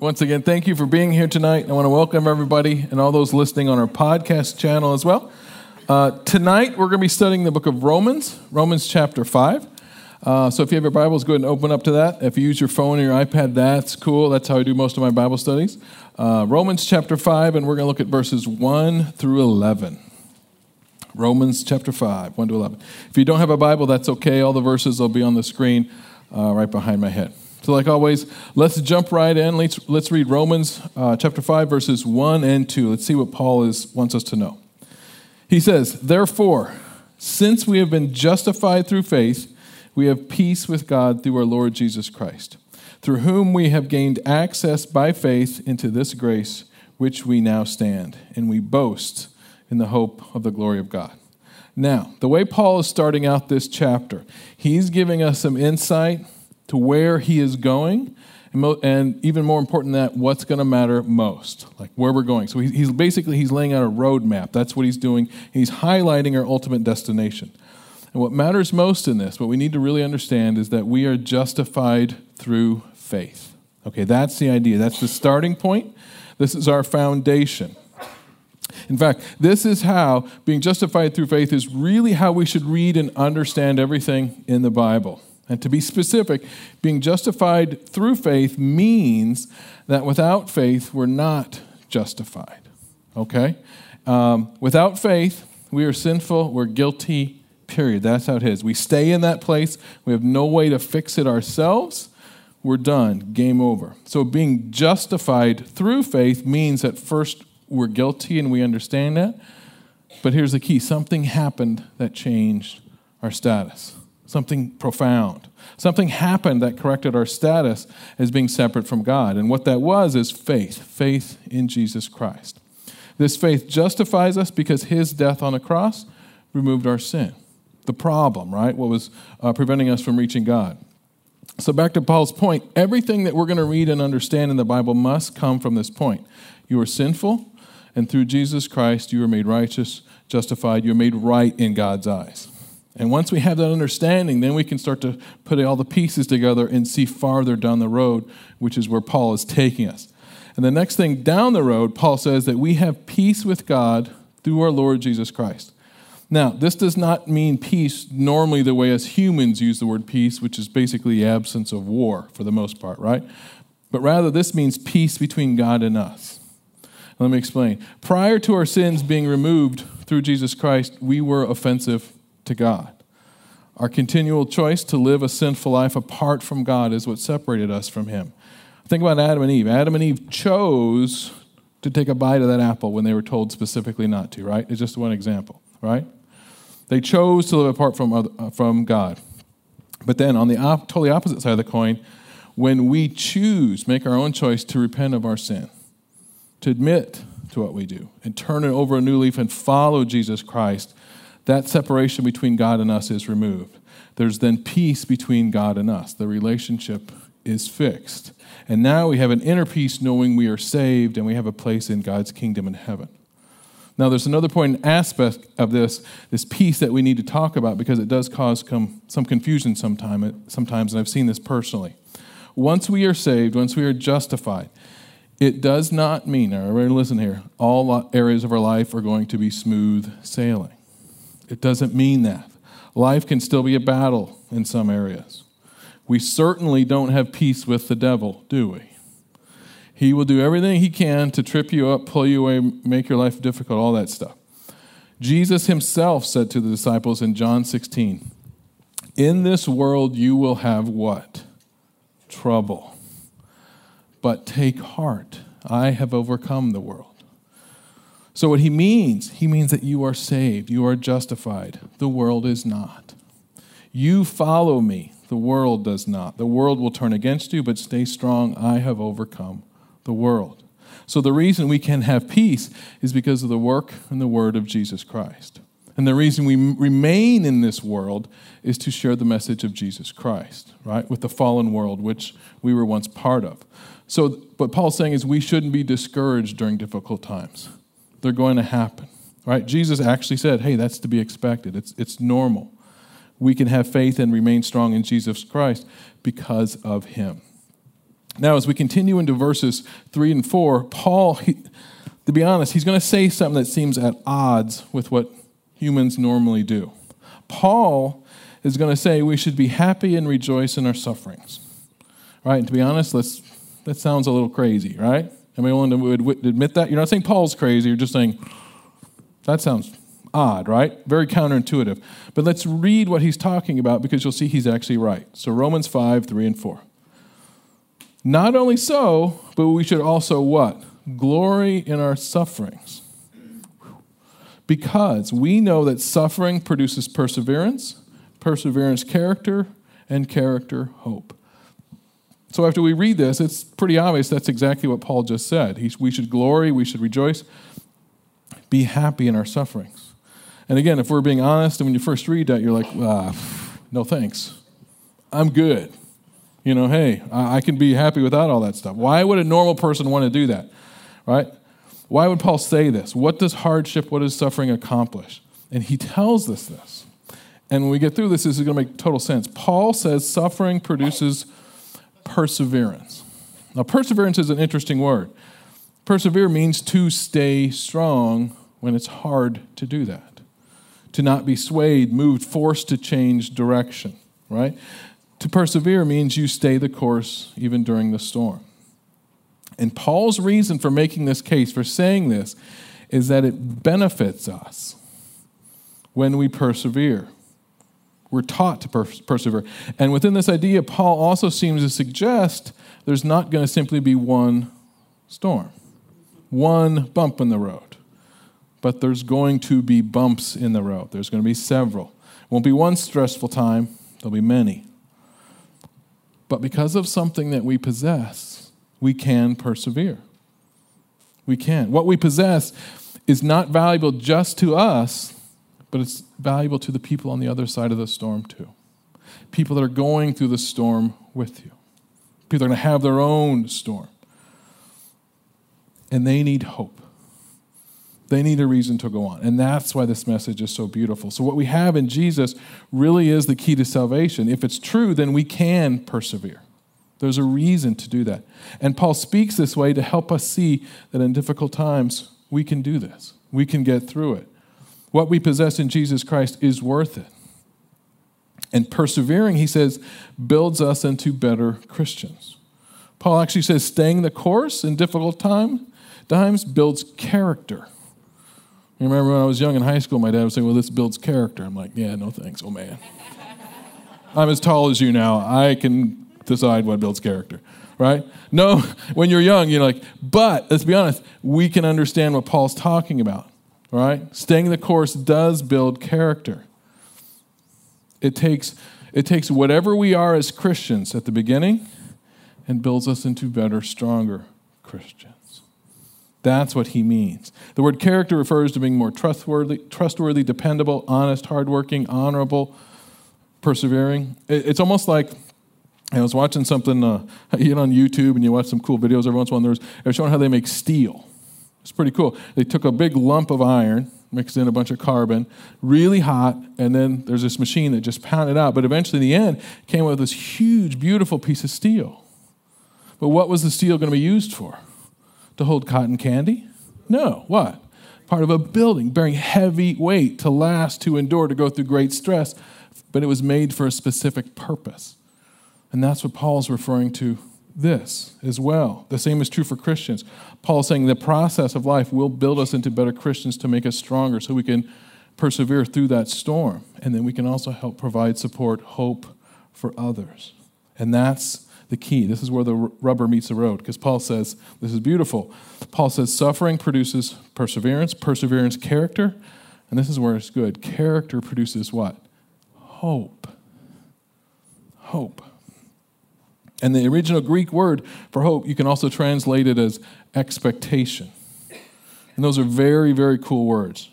once again, thank you for being here tonight. I want to welcome everybody and all those listening on our podcast channel as well. Uh, tonight, we're going to be studying the book of Romans, Romans chapter 5. Uh, so if you have your Bibles, go ahead and open up to that. If you use your phone or your iPad, that's cool. That's how I do most of my Bible studies. Uh, Romans chapter 5, and we're going to look at verses 1 through 11. Romans chapter 5, 1 to 11. If you don't have a Bible, that's okay. All the verses will be on the screen uh, right behind my head. So, like always, let's jump right in. Let's, let's read Romans uh, chapter 5, verses 1 and 2. Let's see what Paul is, wants us to know. He says, Therefore, since we have been justified through faith, we have peace with God through our Lord Jesus Christ, through whom we have gained access by faith into this grace which we now stand, and we boast in the hope of the glory of God. Now, the way Paul is starting out this chapter, he's giving us some insight to where he is going, and, mo- and even more important than that, what's going to matter most, like where we're going. So he, he's basically he's laying out a roadmap. That's what he's doing. He's highlighting our ultimate destination. And what matters most in this, what we need to really understand, is that we are justified through faith. Okay, that's the idea. That's the starting point. This is our foundation. In fact, this is how being justified through faith is really how we should read and understand everything in the Bible. And to be specific, being justified through faith means that without faith, we're not justified. Okay? Um, without faith, we are sinful, we're guilty, period. That's how it is. We stay in that place, we have no way to fix it ourselves. We're done, game over. So, being justified through faith means that first we're guilty and we understand that. But here's the key something happened that changed our status something profound. Something happened that corrected our status as being separate from God. And what that was is faith faith in Jesus Christ. This faith justifies us because his death on the cross removed our sin. The problem, right? What was uh, preventing us from reaching God. So, back to Paul's point everything that we're going to read and understand in the Bible must come from this point. You are sinful, and through Jesus Christ, you are made righteous, justified, you're made right in God's eyes. And once we have that understanding, then we can start to put all the pieces together and see farther down the road, which is where Paul is taking us. And the next thing down the road, Paul says that we have peace with God through our Lord Jesus Christ. Now, this does not mean peace normally the way as humans use the word peace, which is basically absence of war for the most part, right? But rather, this means peace between God and us. Let me explain. Prior to our sins being removed through Jesus Christ, we were offensive to God. Our continual choice to live a sinful life apart from God is what separated us from Him. Think about Adam and Eve. Adam and Eve chose to take a bite of that apple when they were told specifically not to, right? It's just one example, right? They chose to live apart from, other, uh, from God. But then on the op- totally opposite side of the coin, when we choose, make our own choice to repent of our sin, to admit to what we do, and turn it over a new leaf and follow Jesus Christ, that separation between God and us is removed. There's then peace between God and us. The relationship is fixed. And now we have an inner peace knowing we are saved and we have a place in God's kingdom in heaven. Now, there's another point aspect of this, this peace that we need to talk about because it does cause com- some confusion sometime, sometimes, and I've seen this personally. Once we are saved, once we are justified, it does not mean, everybody listen here, all areas of our life are going to be smooth sailing. It doesn't mean that. Life can still be a battle in some areas. We certainly don't have peace with the devil, do we? He will do everything he can to trip you up, pull you away, make your life difficult, all that stuff. Jesus himself said to the disciples in John 16, In this world you will have what? Trouble. But take heart, I have overcome the world. So, what he means, he means that you are saved, you are justified. The world is not. You follow me, the world does not. The world will turn against you, but stay strong. I have overcome the world. So, the reason we can have peace is because of the work and the word of Jesus Christ. And the reason we remain in this world is to share the message of Jesus Christ, right, with the fallen world, which we were once part of. So, what Paul's saying is we shouldn't be discouraged during difficult times they're going to happen. Right? Jesus actually said, hey, that's to be expected. It's, it's normal. We can have faith and remain strong in Jesus Christ because of him. Now, as we continue into verses 3 and 4, Paul, he, to be honest, he's going to say something that seems at odds with what humans normally do. Paul is going to say we should be happy and rejoice in our sufferings. Right? And to be honest, let's, that sounds a little crazy, right? I willing to admit that? You're not saying Paul's crazy, you're just saying that sounds odd, right? Very counterintuitive. But let's read what he's talking about because you'll see he's actually right. So, Romans 5, 3 and 4. Not only so, but we should also what? Glory in our sufferings. Because we know that suffering produces perseverance, perseverance, character, and character, hope. So after we read this, it's pretty obvious that's exactly what Paul just said. He, we should glory, we should rejoice, be happy in our sufferings. And again, if we're being honest, and when you first read that, you're like, ah, no thanks. I'm good. You know, hey, I can be happy without all that stuff. Why would a normal person want to do that? Right? Why would Paul say this? What does hardship, what does suffering accomplish? And he tells us this. And when we get through this, this is going to make total sense. Paul says suffering produces perseverance. Now, perseverance is an interesting word. Persevere means to stay strong when it's hard to do that, to not be swayed, moved, forced to change direction, right? To persevere means you stay the course even during the storm. And Paul's reason for making this case, for saying this, is that it benefits us when we persevere. We're taught to pers- persevere. And within this idea, Paul also seems to suggest there's not going to simply be one storm, one bump in the road, but there's going to be bumps in the road. There's going to be several. It won't be one stressful time, there'll be many. But because of something that we possess, we can persevere. We can. What we possess is not valuable just to us, but it's valuable to the people on the other side of the storm, too. People that are going through the storm with you. People are going to have their own storm. And they need hope. They need a reason to go on. And that's why this message is so beautiful. So, what we have in Jesus really is the key to salvation. If it's true, then we can persevere. There's a reason to do that. And Paul speaks this way to help us see that in difficult times, we can do this. We can get through it. What we possess in Jesus Christ is worth it. And persevering, he says, builds us into better Christians. Paul actually says staying the course in difficult time, times builds character. You remember when I was young in high school, my dad would say, Well, this builds character. I'm like, Yeah, no thanks. Oh, man. I'm as tall as you now. I can decide what builds character, right? No, when you're young, you're like, But let's be honest, we can understand what Paul's talking about. Right? Staying the course does build character. It takes, it takes whatever we are as Christians at the beginning and builds us into better, stronger Christians. That's what he means. The word character refers to being more trustworthy, trustworthy dependable, honest, hardworking, honorable, persevering. It's almost like I was watching something uh, you know, on YouTube, and you watch some cool videos every once in a while. There's, They're showing how they make steel. It's pretty cool. They took a big lump of iron, mixed in a bunch of carbon, really hot, and then there's this machine that just pounded out. But eventually, in the end, came with this huge, beautiful piece of steel. But what was the steel going to be used for? To hold cotton candy? No. What? Part of a building bearing heavy weight to last, to endure, to go through great stress. But it was made for a specific purpose. And that's what Paul's referring to this as well. The same is true for Christians. Paul is saying the process of life will build us into better Christians to make us stronger so we can persevere through that storm. And then we can also help provide support, hope for others. And that's the key. This is where the rubber meets the road because Paul says, this is beautiful. Paul says, suffering produces perseverance, perseverance, character. And this is where it's good. Character produces what? Hope. Hope. And the original Greek word for hope, you can also translate it as expectation. And those are very, very cool words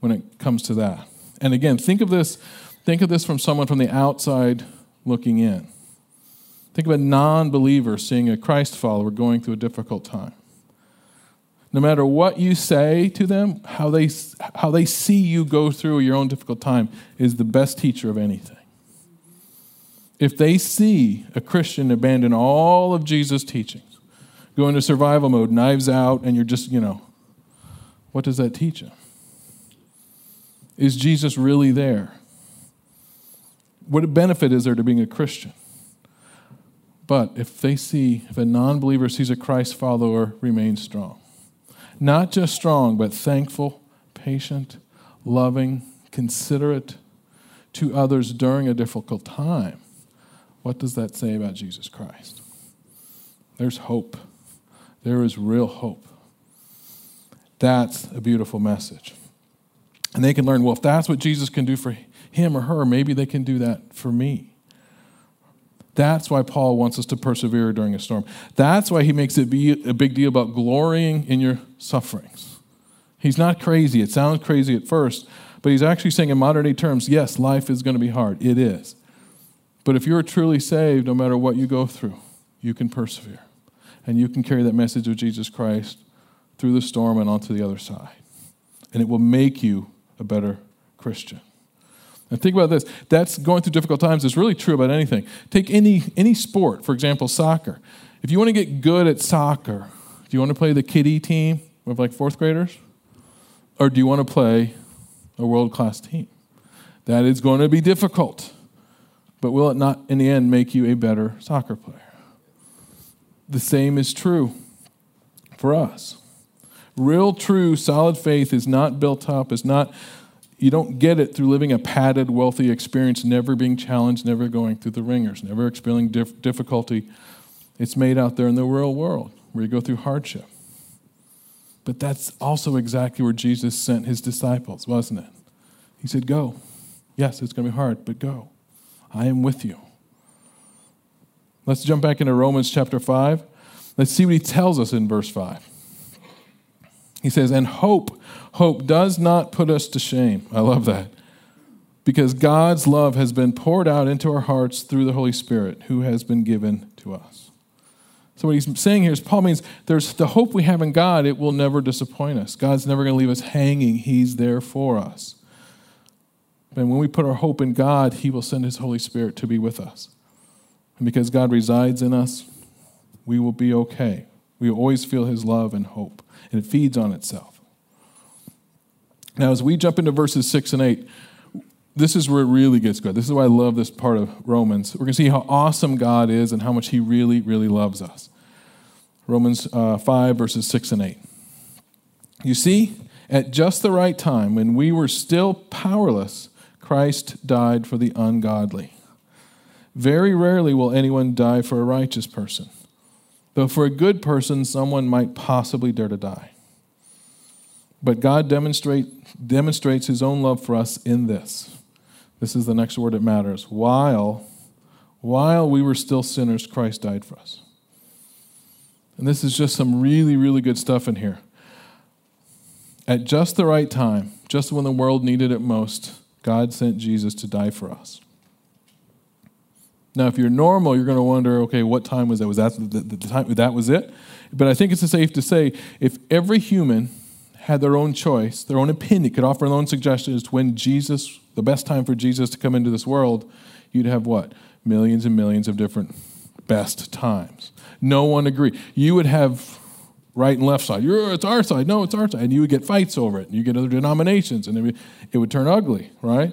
when it comes to that. And again, think of this, think of this from someone from the outside looking in. Think of a non believer seeing a Christ follower going through a difficult time. No matter what you say to them, how they, how they see you go through your own difficult time is the best teacher of anything. If they see a Christian abandon all of Jesus' teachings, go into survival mode, knives out, and you're just, you know, what does that teach them? Is Jesus really there? What benefit is there to being a Christian? But if they see, if a non believer sees a Christ follower, remain strong. Not just strong, but thankful, patient, loving, considerate to others during a difficult time. What does that say about Jesus Christ? There's hope. There is real hope. That's a beautiful message. And they can learn well, if that's what Jesus can do for him or her, maybe they can do that for me. That's why Paul wants us to persevere during a storm. That's why he makes it be a big deal about glorying in your sufferings. He's not crazy. It sounds crazy at first, but he's actually saying in modern day terms, yes, life is going to be hard. It is. But if you're truly saved, no matter what you go through, you can persevere. And you can carry that message of Jesus Christ through the storm and onto the other side. And it will make you a better Christian. And think about this. That's going through difficult times is really true about anything. Take any, any sport, for example, soccer. If you want to get good at soccer, do you want to play the kiddie team with like fourth graders? Or do you want to play a world class team? That is going to be difficult. But will it not, in the end, make you a better soccer player? The same is true for us. Real, true, solid faith is not built up, is not you don't get it through living a padded, wealthy experience, never being challenged, never going through the ringers, never experiencing dif- difficulty. It's made out there in the real world where you go through hardship. But that's also exactly where Jesus sent his disciples, wasn't it? He said, Go. Yes, it's going to be hard, but go. I am with you. Let's jump back into Romans chapter 5. Let's see what he tells us in verse 5. He says, And hope Hope does not put us to shame. I love that. Because God's love has been poured out into our hearts through the Holy Spirit who has been given to us. So, what he's saying here is Paul means there's the hope we have in God, it will never disappoint us. God's never going to leave us hanging, He's there for us. And when we put our hope in God, He will send His Holy Spirit to be with us. And because God resides in us, we will be okay. We always feel His love and hope, and it feeds on itself. Now, as we jump into verses 6 and 8, this is where it really gets good. This is why I love this part of Romans. We're going to see how awesome God is and how much He really, really loves us. Romans uh, 5, verses 6 and 8. You see, at just the right time, when we were still powerless, Christ died for the ungodly. Very rarely will anyone die for a righteous person, though for a good person, someone might possibly dare to die. But God demonstrate, demonstrates his own love for us in this. This is the next word that matters. While, while we were still sinners, Christ died for us. And this is just some really, really good stuff in here. At just the right time, just when the world needed it most, God sent Jesus to die for us. Now, if you're normal, you're going to wonder, okay, what time was that? Was that the, the, the time? That was it. But I think it's safe to say, if every human had their own choice, their own opinion, could offer their own suggestions to when Jesus, the best time for Jesus to come into this world, you'd have what? Millions and millions of different best times. No one agreed. You would have right and left side. You're, it's our side. No, it's our side. And you would get fights over it. And you get other denominations, and it would, it would turn ugly, right?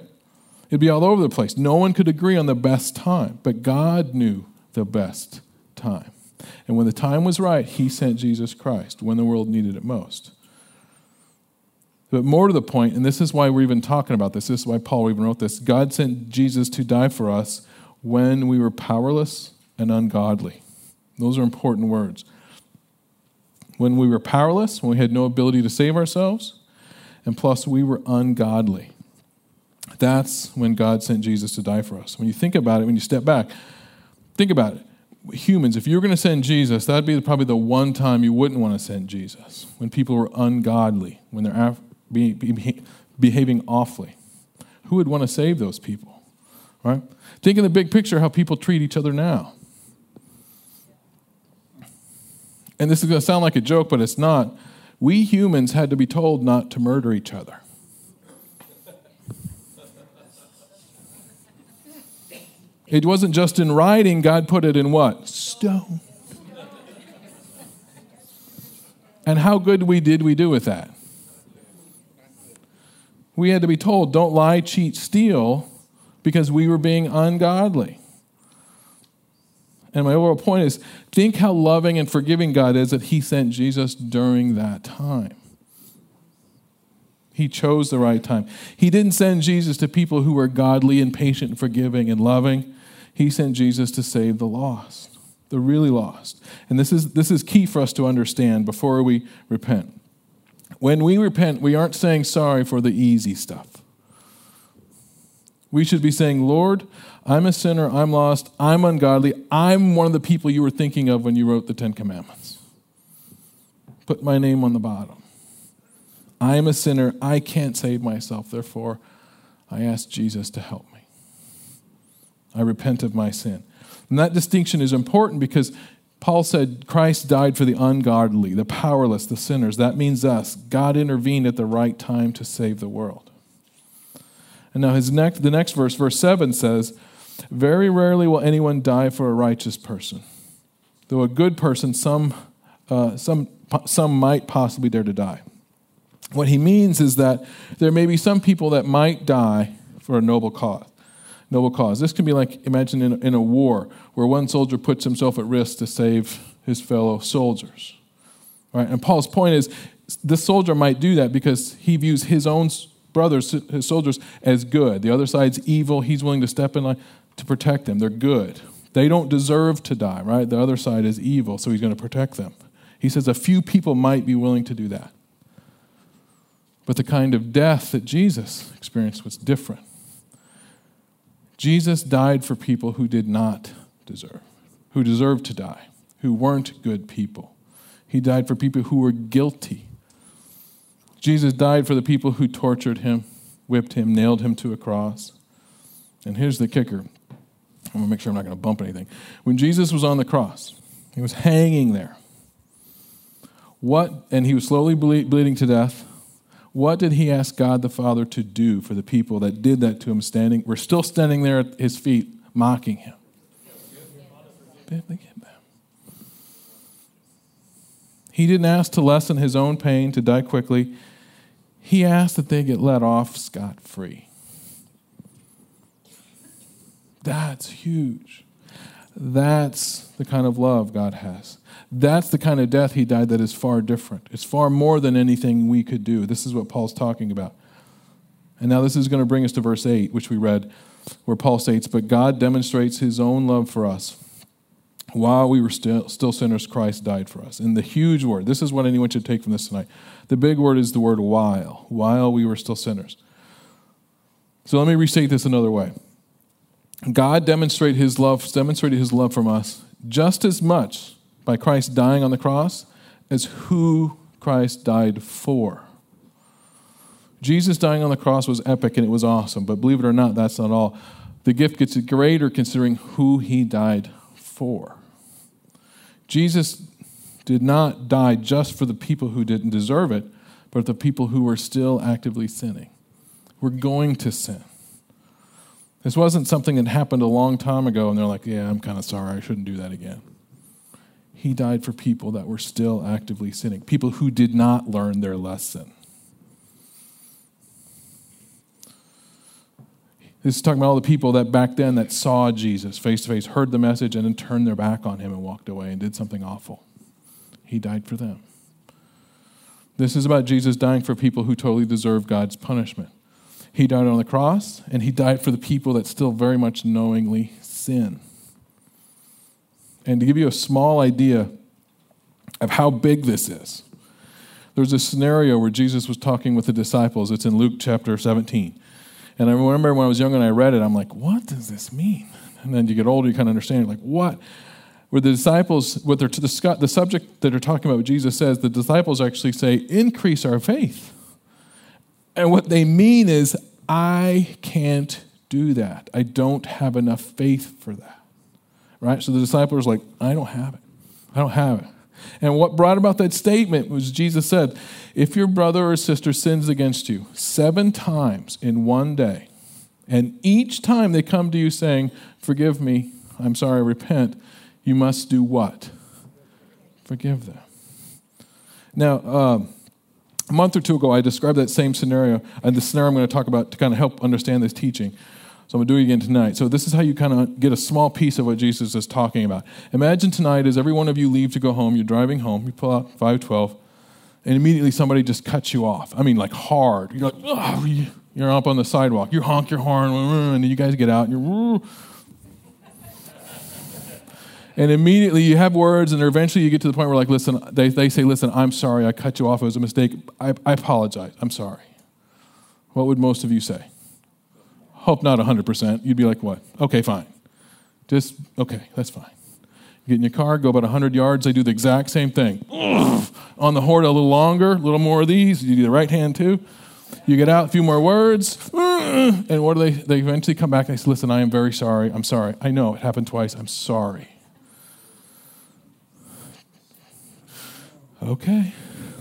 It'd be all over the place. No one could agree on the best time, but God knew the best time. And when the time was right, He sent Jesus Christ when the world needed it most. But more to the point, and this is why we're even talking about this, this is why Paul even wrote this God sent Jesus to die for us when we were powerless and ungodly. Those are important words. When we were powerless, when we had no ability to save ourselves, and plus we were ungodly. That's when God sent Jesus to die for us. When you think about it, when you step back, think about it humans, if you were going to send Jesus, that'd be probably the one time you wouldn't want to send Jesus when people were ungodly, when they're be, be, behaving awfully. Who would want to save those people? Right? Think in the big picture how people treat each other now. And this is going to sound like a joke, but it's not. We humans had to be told not to murder each other. It wasn't just in writing, God put it in what? Stone. And how good we did we do with that? We had to be told, don't lie, cheat, steal, because we were being ungodly. And my overall point is think how loving and forgiving God is that He sent Jesus during that time. He chose the right time. He didn't send Jesus to people who were godly and patient and forgiving and loving. He sent Jesus to save the lost, the really lost. And this is, this is key for us to understand before we repent. When we repent, we aren't saying sorry for the easy stuff. We should be saying, Lord, I'm a sinner, I'm lost, I'm ungodly, I'm one of the people you were thinking of when you wrote the Ten Commandments. Put my name on the bottom. I am a sinner, I can't save myself, therefore, I ask Jesus to help me. I repent of my sin. And that distinction is important because Paul said Christ died for the ungodly, the powerless, the sinners. That means us. God intervened at the right time to save the world. And now his next, the next verse, verse 7 says, Very rarely will anyone die for a righteous person. Though a good person, some, uh, some, some might possibly dare to die. What he means is that there may be some people that might die for a noble cause. Noble cause. This can be like, imagine in, in a war where one soldier puts himself at risk to save his fellow soldiers. Right? And Paul's point is this soldier might do that because he views his own brothers, his soldiers, as good. The other side's evil. He's willing to step in line to protect them. They're good. They don't deserve to die, right? The other side is evil, so he's going to protect them. He says a few people might be willing to do that. But the kind of death that Jesus experienced was different. Jesus died for people who did not deserve, who deserved to die, who weren't good people. He died for people who were guilty. Jesus died for the people who tortured him, whipped him, nailed him to a cross. And here's the kicker I'm going to make sure I'm not going to bump anything. When Jesus was on the cross, he was hanging there. What, and he was slowly bleeding to death. What did he ask God the Father to do for the people that did that to him standing? We're still standing there at his feet, mocking him. He didn't ask to lessen his own pain, to die quickly. He asked that they get let off scot free. That's huge. That's the kind of love God has. That's the kind of death he died that is far different. It's far more than anything we could do. This is what Paul's talking about. And now this is going to bring us to verse 8, which we read, where Paul states, But God demonstrates his own love for us. While we were still, still sinners, Christ died for us. And the huge word, this is what anyone should take from this tonight. The big word is the word while, while we were still sinners. So let me restate this another way. God demonstrated his love, demonstrated his love from us just as much by Christ dying on the cross as who Christ died for. Jesus dying on the cross was epic and it was awesome, but believe it or not, that's not all. The gift gets greater considering who he died for. Jesus did not die just for the people who didn't deserve it, but the people who were still actively sinning. We're going to sin. This wasn't something that happened a long time ago, and they're like, yeah, I'm kind of sorry, I shouldn't do that again. He died for people that were still actively sinning, people who did not learn their lesson. This is talking about all the people that back then that saw Jesus face to face, heard the message, and then turned their back on him and walked away and did something awful. He died for them. This is about Jesus dying for people who totally deserve God's punishment. He died on the cross, and he died for the people that still very much knowingly sin. And to give you a small idea of how big this is, there's a scenario where Jesus was talking with the disciples. It's in Luke chapter 17. And I remember when I was young and I read it, I'm like, what does this mean? And then you get older, you kind of understand, like, what? Where the disciples, what they're to the, the subject that they're talking about, Jesus says, the disciples actually say, increase our faith. And what they mean is, I can't do that. I don't have enough faith for that right? So the disciples are like, I don't have it. I don't have it. And what brought about that statement was Jesus said, If your brother or sister sins against you seven times in one day, And each time they come to you saying, Forgive me, I'm sorry, I repent, you must do what? Forgive them. Now, um, a month or two ago, I described that same scenario, and the scenario I'm going to talk about to kind of help understand this teaching. So I'm going to do it again tonight. So this is how you kind of get a small piece of what Jesus is talking about. Imagine tonight as every one of you leave to go home, you're driving home, you pull out 512, and immediately somebody just cuts you off. I mean, like hard. You're like, oh, you're up on the sidewalk. You honk your horn, and you guys get out, and you're. And immediately you have words, and eventually you get to the point where, like, listen, they, they say, listen, I'm sorry, I cut you off, it was a mistake. I, I apologize, I'm sorry. What would most of you say? Hope not 100%. You'd be like, what? Okay, fine. Just, okay, that's fine. You get in your car, go about 100 yards, they do the exact same thing. On the horn, a little longer, a little more of these. You do the right hand too. You get out, a few more words, and what do they? They eventually come back and they say, Listen, I am very sorry. I'm sorry. I know it happened twice. I'm sorry. Okay.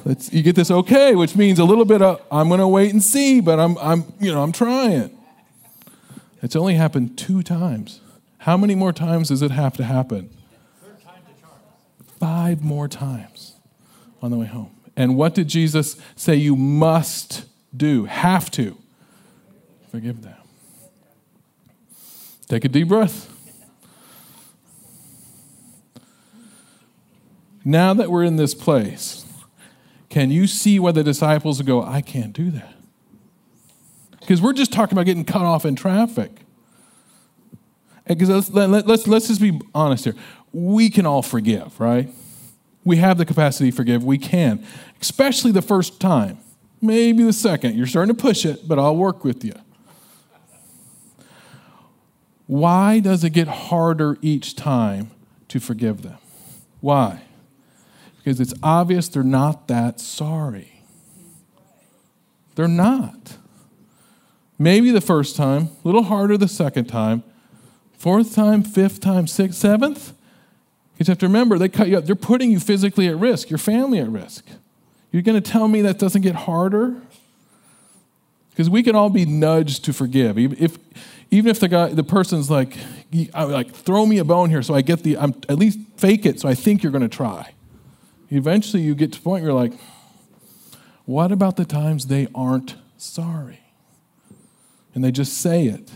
Let's, you get this okay, which means a little bit of I'm going to wait and see, but I'm, I'm, you know, I'm trying. It's only happened two times. How many more times does it have to happen? Five more times on the way home. And what did Jesus say you must do? Have to. Forgive them. Take a deep breath. Now that we're in this place, can you see why the disciples go, I can't do that? Because we're just talking about getting cut off in traffic. Because let's, let, let's, let's just be honest here. We can all forgive, right? We have the capacity to forgive. We can, especially the first time. Maybe the second. You're starting to push it, but I'll work with you. Why does it get harder each time to forgive them? Why? Because it's obvious they're not that sorry. They're not. Maybe the first time, a little harder the second time, fourth time, fifth time, sixth, seventh. You have to remember, they cut you up. They're putting you physically at risk, your family at risk. You're going to tell me that doesn't get harder? Because we can all be nudged to forgive. If, even if the guy, the person's like, like, throw me a bone here so I get the, I'm, at least fake it so I think you're going to try eventually you get to the point where you're like, what about the times they aren't sorry? And they just say it.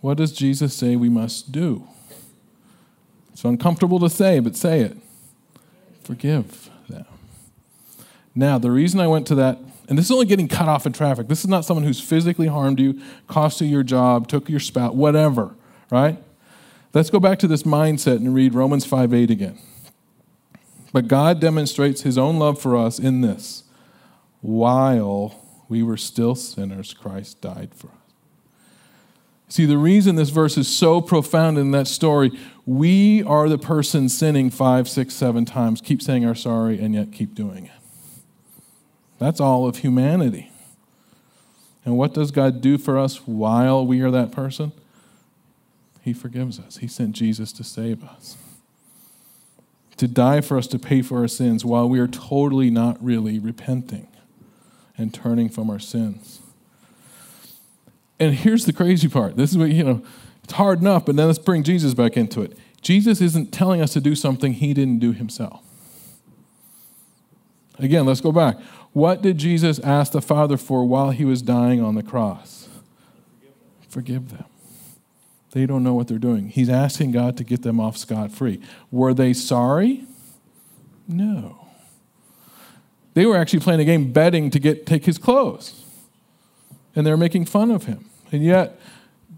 What does Jesus say we must do? It's uncomfortable to say, but say it. Forgive them. Now, the reason I went to that, and this is only getting cut off in traffic. This is not someone who's physically harmed you, cost you your job, took your spouse, whatever, right? Let's go back to this mindset and read Romans 5 8 again. But God demonstrates his own love for us in this while we were still sinners, Christ died for us. See, the reason this verse is so profound in that story, we are the person sinning five, six, seven times, keep saying our sorry, and yet keep doing it. That's all of humanity. And what does God do for us while we are that person? He forgives us. He sent Jesus to save us, to die for us, to pay for our sins while we are totally not really repenting and turning from our sins. And here's the crazy part. This is what, you know, it's hard enough, but then let's bring Jesus back into it. Jesus isn't telling us to do something he didn't do himself. Again, let's go back. What did Jesus ask the Father for while he was dying on the cross? Forgive them. They don't know what they're doing. He's asking God to get them off scot free. Were they sorry? No. They were actually playing a game betting to get take his clothes. And they're making fun of him. And yet,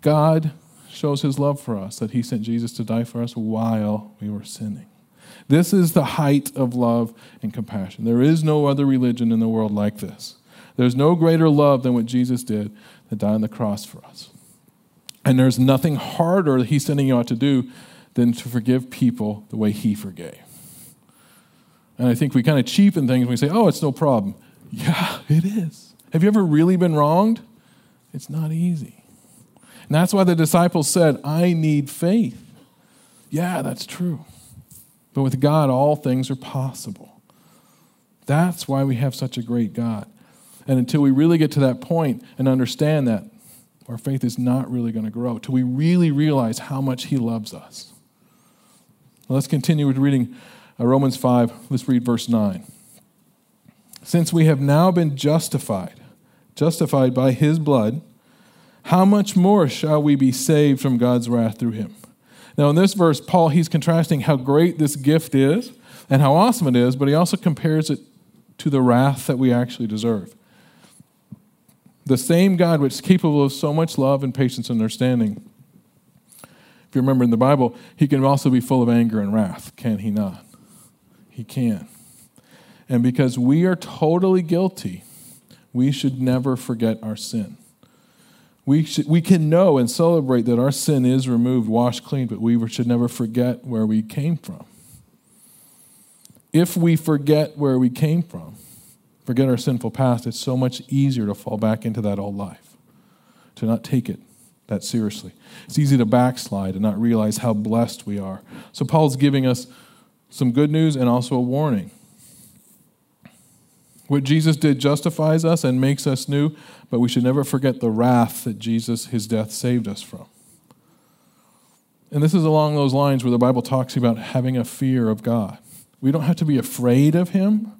God shows his love for us that he sent Jesus to die for us while we were sinning. This is the height of love and compassion. There is no other religion in the world like this. There's no greater love than what Jesus did to die on the cross for us. And there's nothing harder that he's sending you out to do than to forgive people the way he forgave. And I think we kind of cheapen things when we say, oh, it's no problem. Yeah, it is. Have you ever really been wronged? It's not easy. And that's why the disciples said, I need faith. Yeah, that's true. But with God, all things are possible. That's why we have such a great God. And until we really get to that point and understand that, our faith is not really going to grow, till we really realize how much He loves us. Let's continue with reading uh, Romans 5. Let's read verse 9. Since we have now been justified, justified by His blood, how much more shall we be saved from God's wrath through Him? Now, in this verse, Paul, he's contrasting how great this gift is and how awesome it is, but he also compares it to the wrath that we actually deserve. The same God which is capable of so much love and patience and understanding. If you remember in the Bible, he can also be full of anger and wrath, can he not? He can. And because we are totally guilty, we should never forget our sin. We, should, we can know and celebrate that our sin is removed, washed clean, but we should never forget where we came from. If we forget where we came from, forget our sinful past, it's so much easier to fall back into that old life, to not take it that seriously. It's easy to backslide and not realize how blessed we are. So, Paul's giving us some good news and also a warning. What Jesus did justifies us and makes us new, but we should never forget the wrath that Jesus, his death, saved us from. And this is along those lines where the Bible talks about having a fear of God. We don't have to be afraid of him,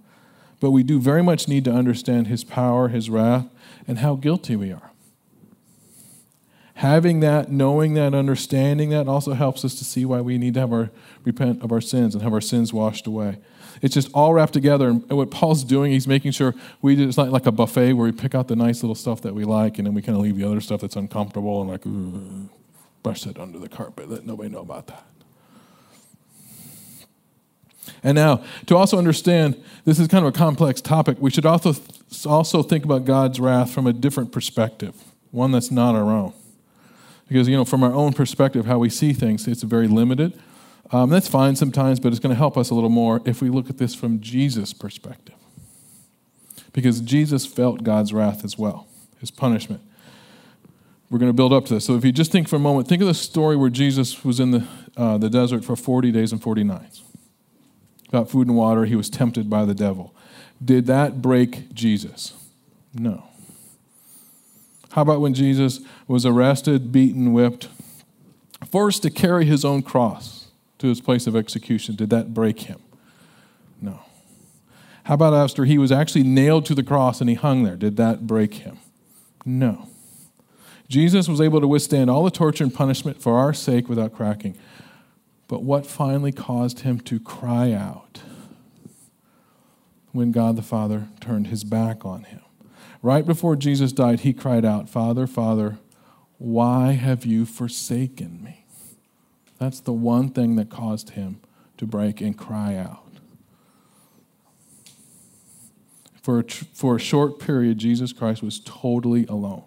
but we do very much need to understand his power, his wrath, and how guilty we are. Having that, knowing that, understanding that also helps us to see why we need to have our repent of our sins and have our sins washed away. It's just all wrapped together. And what Paul's doing, he's making sure we do, it's not like a buffet where we pick out the nice little stuff that we like and then we kind of leave the other stuff that's uncomfortable and like, brush it under the carpet. Let nobody know about that. And now, to also understand, this is kind of a complex topic, we should also, also think about God's wrath from a different perspective, one that's not our own. Because, you know, from our own perspective, how we see things, it's very limited. Um, that's fine sometimes, but it's going to help us a little more if we look at this from Jesus' perspective. Because Jesus felt God's wrath as well, his punishment. We're going to build up to this. So if you just think for a moment, think of the story where Jesus was in the, uh, the desert for 40 days and 40 nights without food and water, he was tempted by the devil. Did that break Jesus? No. How about when Jesus was arrested, beaten, whipped, forced to carry his own cross to his place of execution? Did that break him? No. How about after he was actually nailed to the cross and he hung there? Did that break him? No. Jesus was able to withstand all the torture and punishment for our sake without cracking. But what finally caused him to cry out when God the Father turned his back on him? Right before Jesus died, he cried out, Father, Father, why have you forsaken me? That's the one thing that caused him to break and cry out. For a, for a short period, Jesus Christ was totally alone.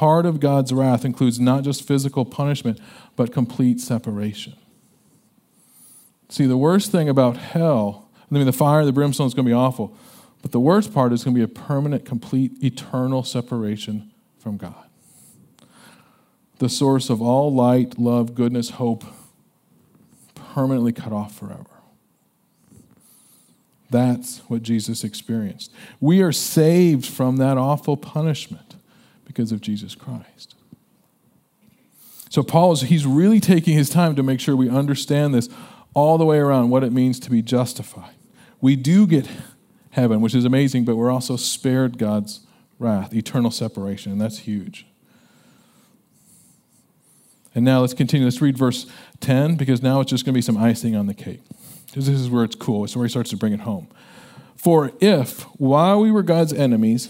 Part of God's wrath includes not just physical punishment, but complete separation. See, the worst thing about hell, I mean, the fire, the brimstone is going to be awful, but the worst part is going to be a permanent, complete, eternal separation from God. The source of all light, love, goodness, hope, permanently cut off forever. That's what Jesus experienced. We are saved from that awful punishment because of Jesus Christ. So Paul is he's really taking his time to make sure we understand this all the way around what it means to be justified. We do get heaven, which is amazing, but we're also spared God's wrath, eternal separation, and that's huge. And now let's continue. Let's read verse 10 because now it's just going to be some icing on the cake. Because this is where it's cool. It's where he starts to bring it home. For if, while we were God's enemies,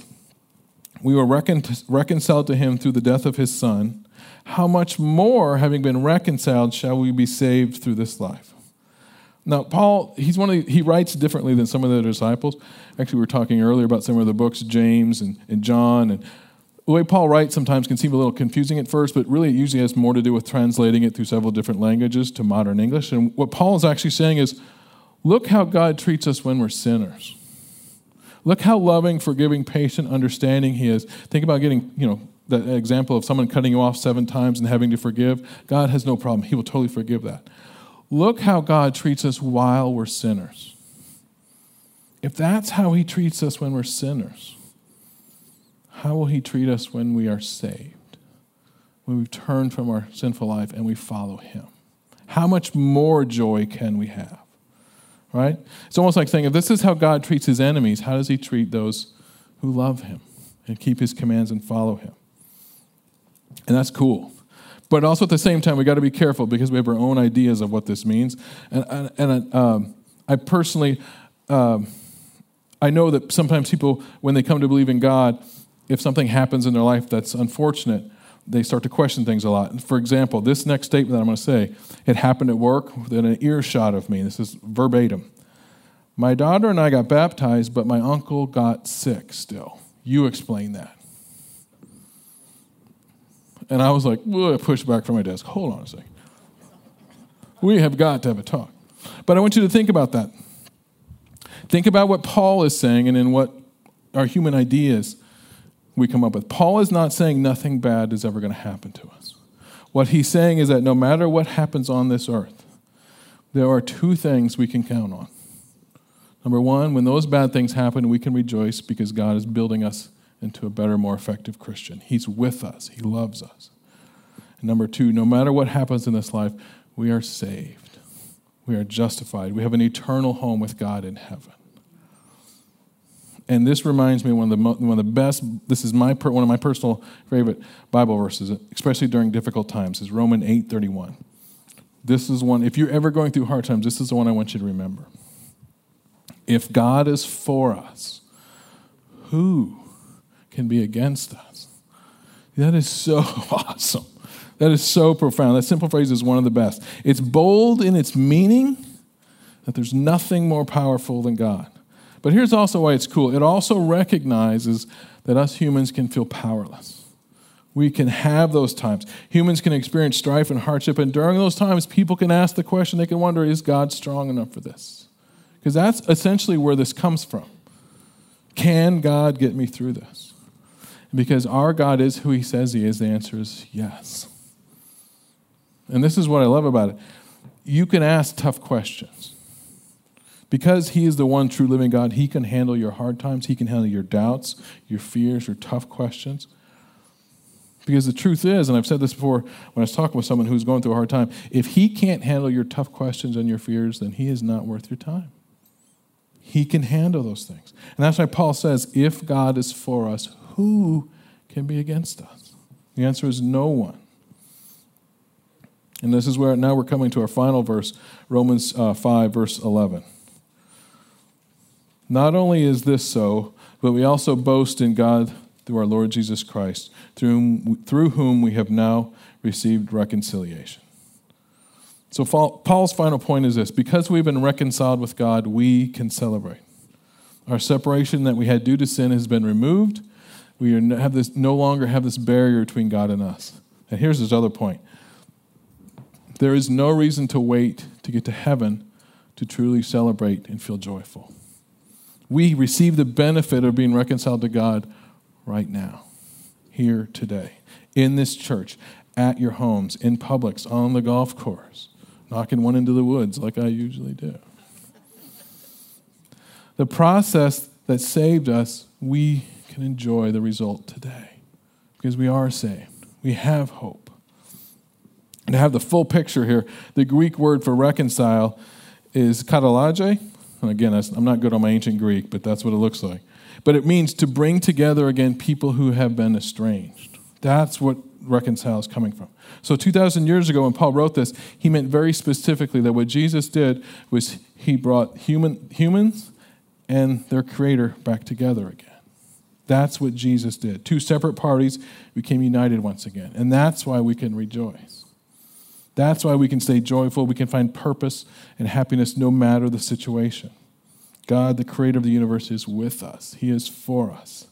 we were recon- reconciled to him through the death of his son, how much more, having been reconciled, shall we be saved through this life? Now, Paul, he's one of the, he writes differently than some of the disciples. Actually, we were talking earlier about some of the books, James and, and John. And the way Paul writes sometimes can seem a little confusing at first, but really it usually has more to do with translating it through several different languages to modern English. And what Paul is actually saying is, look how God treats us when we're sinners. Look how loving, forgiving, patient, understanding he is. Think about getting, you know, the example of someone cutting you off seven times and having to forgive. God has no problem. He will totally forgive that. Look how God treats us while we're sinners. if that's how he treats us when we're sinners, how will he treat us when we are saved? When we've turned from our sinful life and we follow him? How much more joy can we have? Right? It's almost like saying, if this is how God treats his enemies, how does he treat those who love him and keep his commands and follow him? And that's cool. But also at the same time, we got to be careful because we have our own ideas of what this means. And, and, um, I personally, um, I know that sometimes people, when they come to believe in God, if something happens in their life that's unfortunate, they start to question things a lot. For example, this next statement that I'm going to say, it happened at work within an earshot of me. This is verbatim. My daughter and I got baptized, but my uncle got sick still. You explain that. And I was like, I pushed back from my desk. Hold on a second. We have got to have a talk. But I want you to think about that. Think about what Paul is saying and in what our human ideas we come up with. Paul is not saying nothing bad is ever going to happen to us. What he's saying is that no matter what happens on this earth, there are two things we can count on. Number one, when those bad things happen, we can rejoice because God is building us into a better, more effective Christian. He's with us, He loves us. And number two, no matter what happens in this life, we are saved, we are justified, we have an eternal home with God in heaven. And this reminds me one of the one of the best. This is my one of my personal favorite Bible verses, especially during difficult times. Is Romans eight thirty one. This is one. If you're ever going through hard times, this is the one I want you to remember. If God is for us, who can be against us. That is so awesome. That is so profound. That simple phrase is one of the best. It's bold in its meaning that there's nothing more powerful than God. But here's also why it's cool it also recognizes that us humans can feel powerless. We can have those times. Humans can experience strife and hardship, and during those times, people can ask the question they can wonder is God strong enough for this? Because that's essentially where this comes from. Can God get me through this? Because our God is who He says He is, the answer is yes. And this is what I love about it. You can ask tough questions. Because He is the one true living God, He can handle your hard times, He can handle your doubts, your fears, your tough questions. Because the truth is, and I've said this before when I was talking with someone who's going through a hard time, if He can't handle your tough questions and your fears, then He is not worth your time. He can handle those things. And that's why Paul says, if God is for us, who can be against us? The answer is no one. And this is where now we're coming to our final verse, Romans uh, 5, verse 11. Not only is this so, but we also boast in God through our Lord Jesus Christ, through whom, through whom we have now received reconciliation. So, Paul's final point is this because we've been reconciled with God, we can celebrate. Our separation that we had due to sin has been removed, we have this, no longer have this barrier between God and us. And here's his other point there is no reason to wait to get to heaven to truly celebrate and feel joyful. We receive the benefit of being reconciled to God right now, here today, in this church, at your homes, in Publix, on the golf course, knocking one into the woods like I usually do. The process that saved us, we can enjoy the result today because we are saved. We have hope. And to have the full picture here, the Greek word for reconcile is katallage. And again, I'm not good on my ancient Greek, but that's what it looks like. But it means to bring together again people who have been estranged. That's what reconcile is coming from. So 2,000 years ago, when Paul wrote this, he meant very specifically that what Jesus did was he brought human, humans and their creator back together again. That's what Jesus did. Two separate parties became united once again. And that's why we can rejoice. That's why we can stay joyful. We can find purpose and happiness no matter the situation. God, the creator of the universe, is with us, He is for us.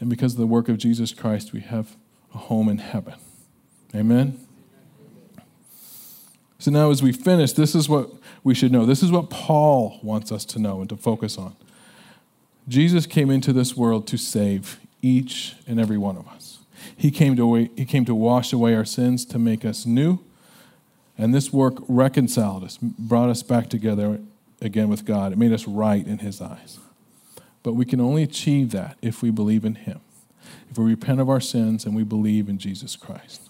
And because of the work of Jesus Christ, we have a home in heaven. Amen? So now, as we finish, this is what we should know. This is what Paul wants us to know and to focus on. Jesus came into this world to save each and every one of us. He came to, he came to wash away our sins, to make us new. And this work reconciled us, brought us back together again with God. It made us right in His eyes. But we can only achieve that if we believe in Him, if we repent of our sins and we believe in Jesus Christ.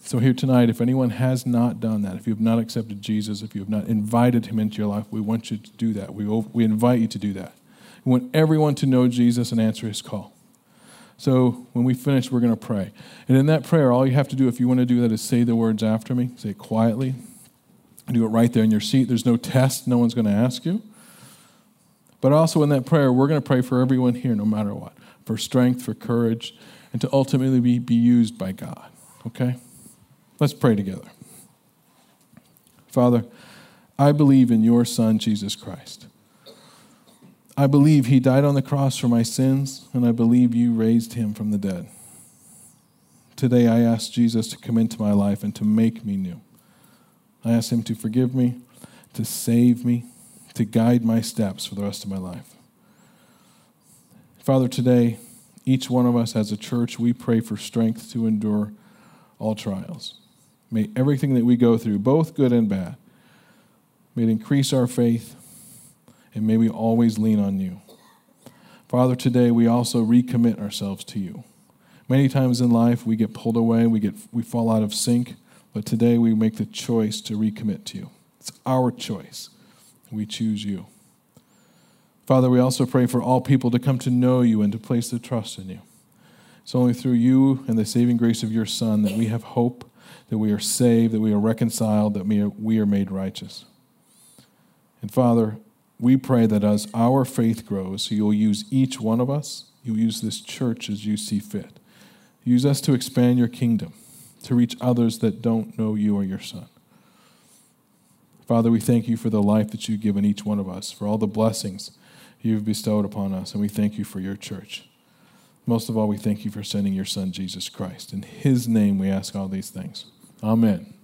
So, here tonight, if anyone has not done that, if you have not accepted Jesus, if you have not invited Him into your life, we want you to do that. We, we invite you to do that. We want everyone to know Jesus and answer His call. So when we finish, we're going to pray. And in that prayer, all you have to do, if you want to do that, is say the words after me. Say it quietly. Do it right there in your seat. There's no test, no one's going to ask you. But also in that prayer, we're going to pray for everyone here, no matter what, for strength, for courage, and to ultimately be, be used by God. Okay? Let's pray together. Father, I believe in your Son, Jesus Christ. I believe he died on the cross for my sins, and I believe you raised him from the dead. Today I ask Jesus to come into my life and to make me new. I ask him to forgive me, to save me, to guide my steps for the rest of my life. Father, today, each one of us as a church, we pray for strength to endure all trials. May everything that we go through, both good and bad, may it increase our faith and may we always lean on you. Father, today we also recommit ourselves to you. Many times in life we get pulled away, we, get, we fall out of sync, but today we make the choice to recommit to you. It's our choice. We choose you. Father, we also pray for all people to come to know you and to place their trust in you. It's only through you and the saving grace of your Son that we have hope, that we are saved, that we are reconciled, that we are, we are made righteous. And Father, we pray that as our faith grows, you'll use each one of us, you'll use this church as you see fit. Use us to expand your kingdom, to reach others that don't know you or your Son. Father, we thank you for the life that you've given each one of us, for all the blessings you've bestowed upon us, and we thank you for your church. Most of all, we thank you for sending your Son, Jesus Christ. In his name, we ask all these things. Amen.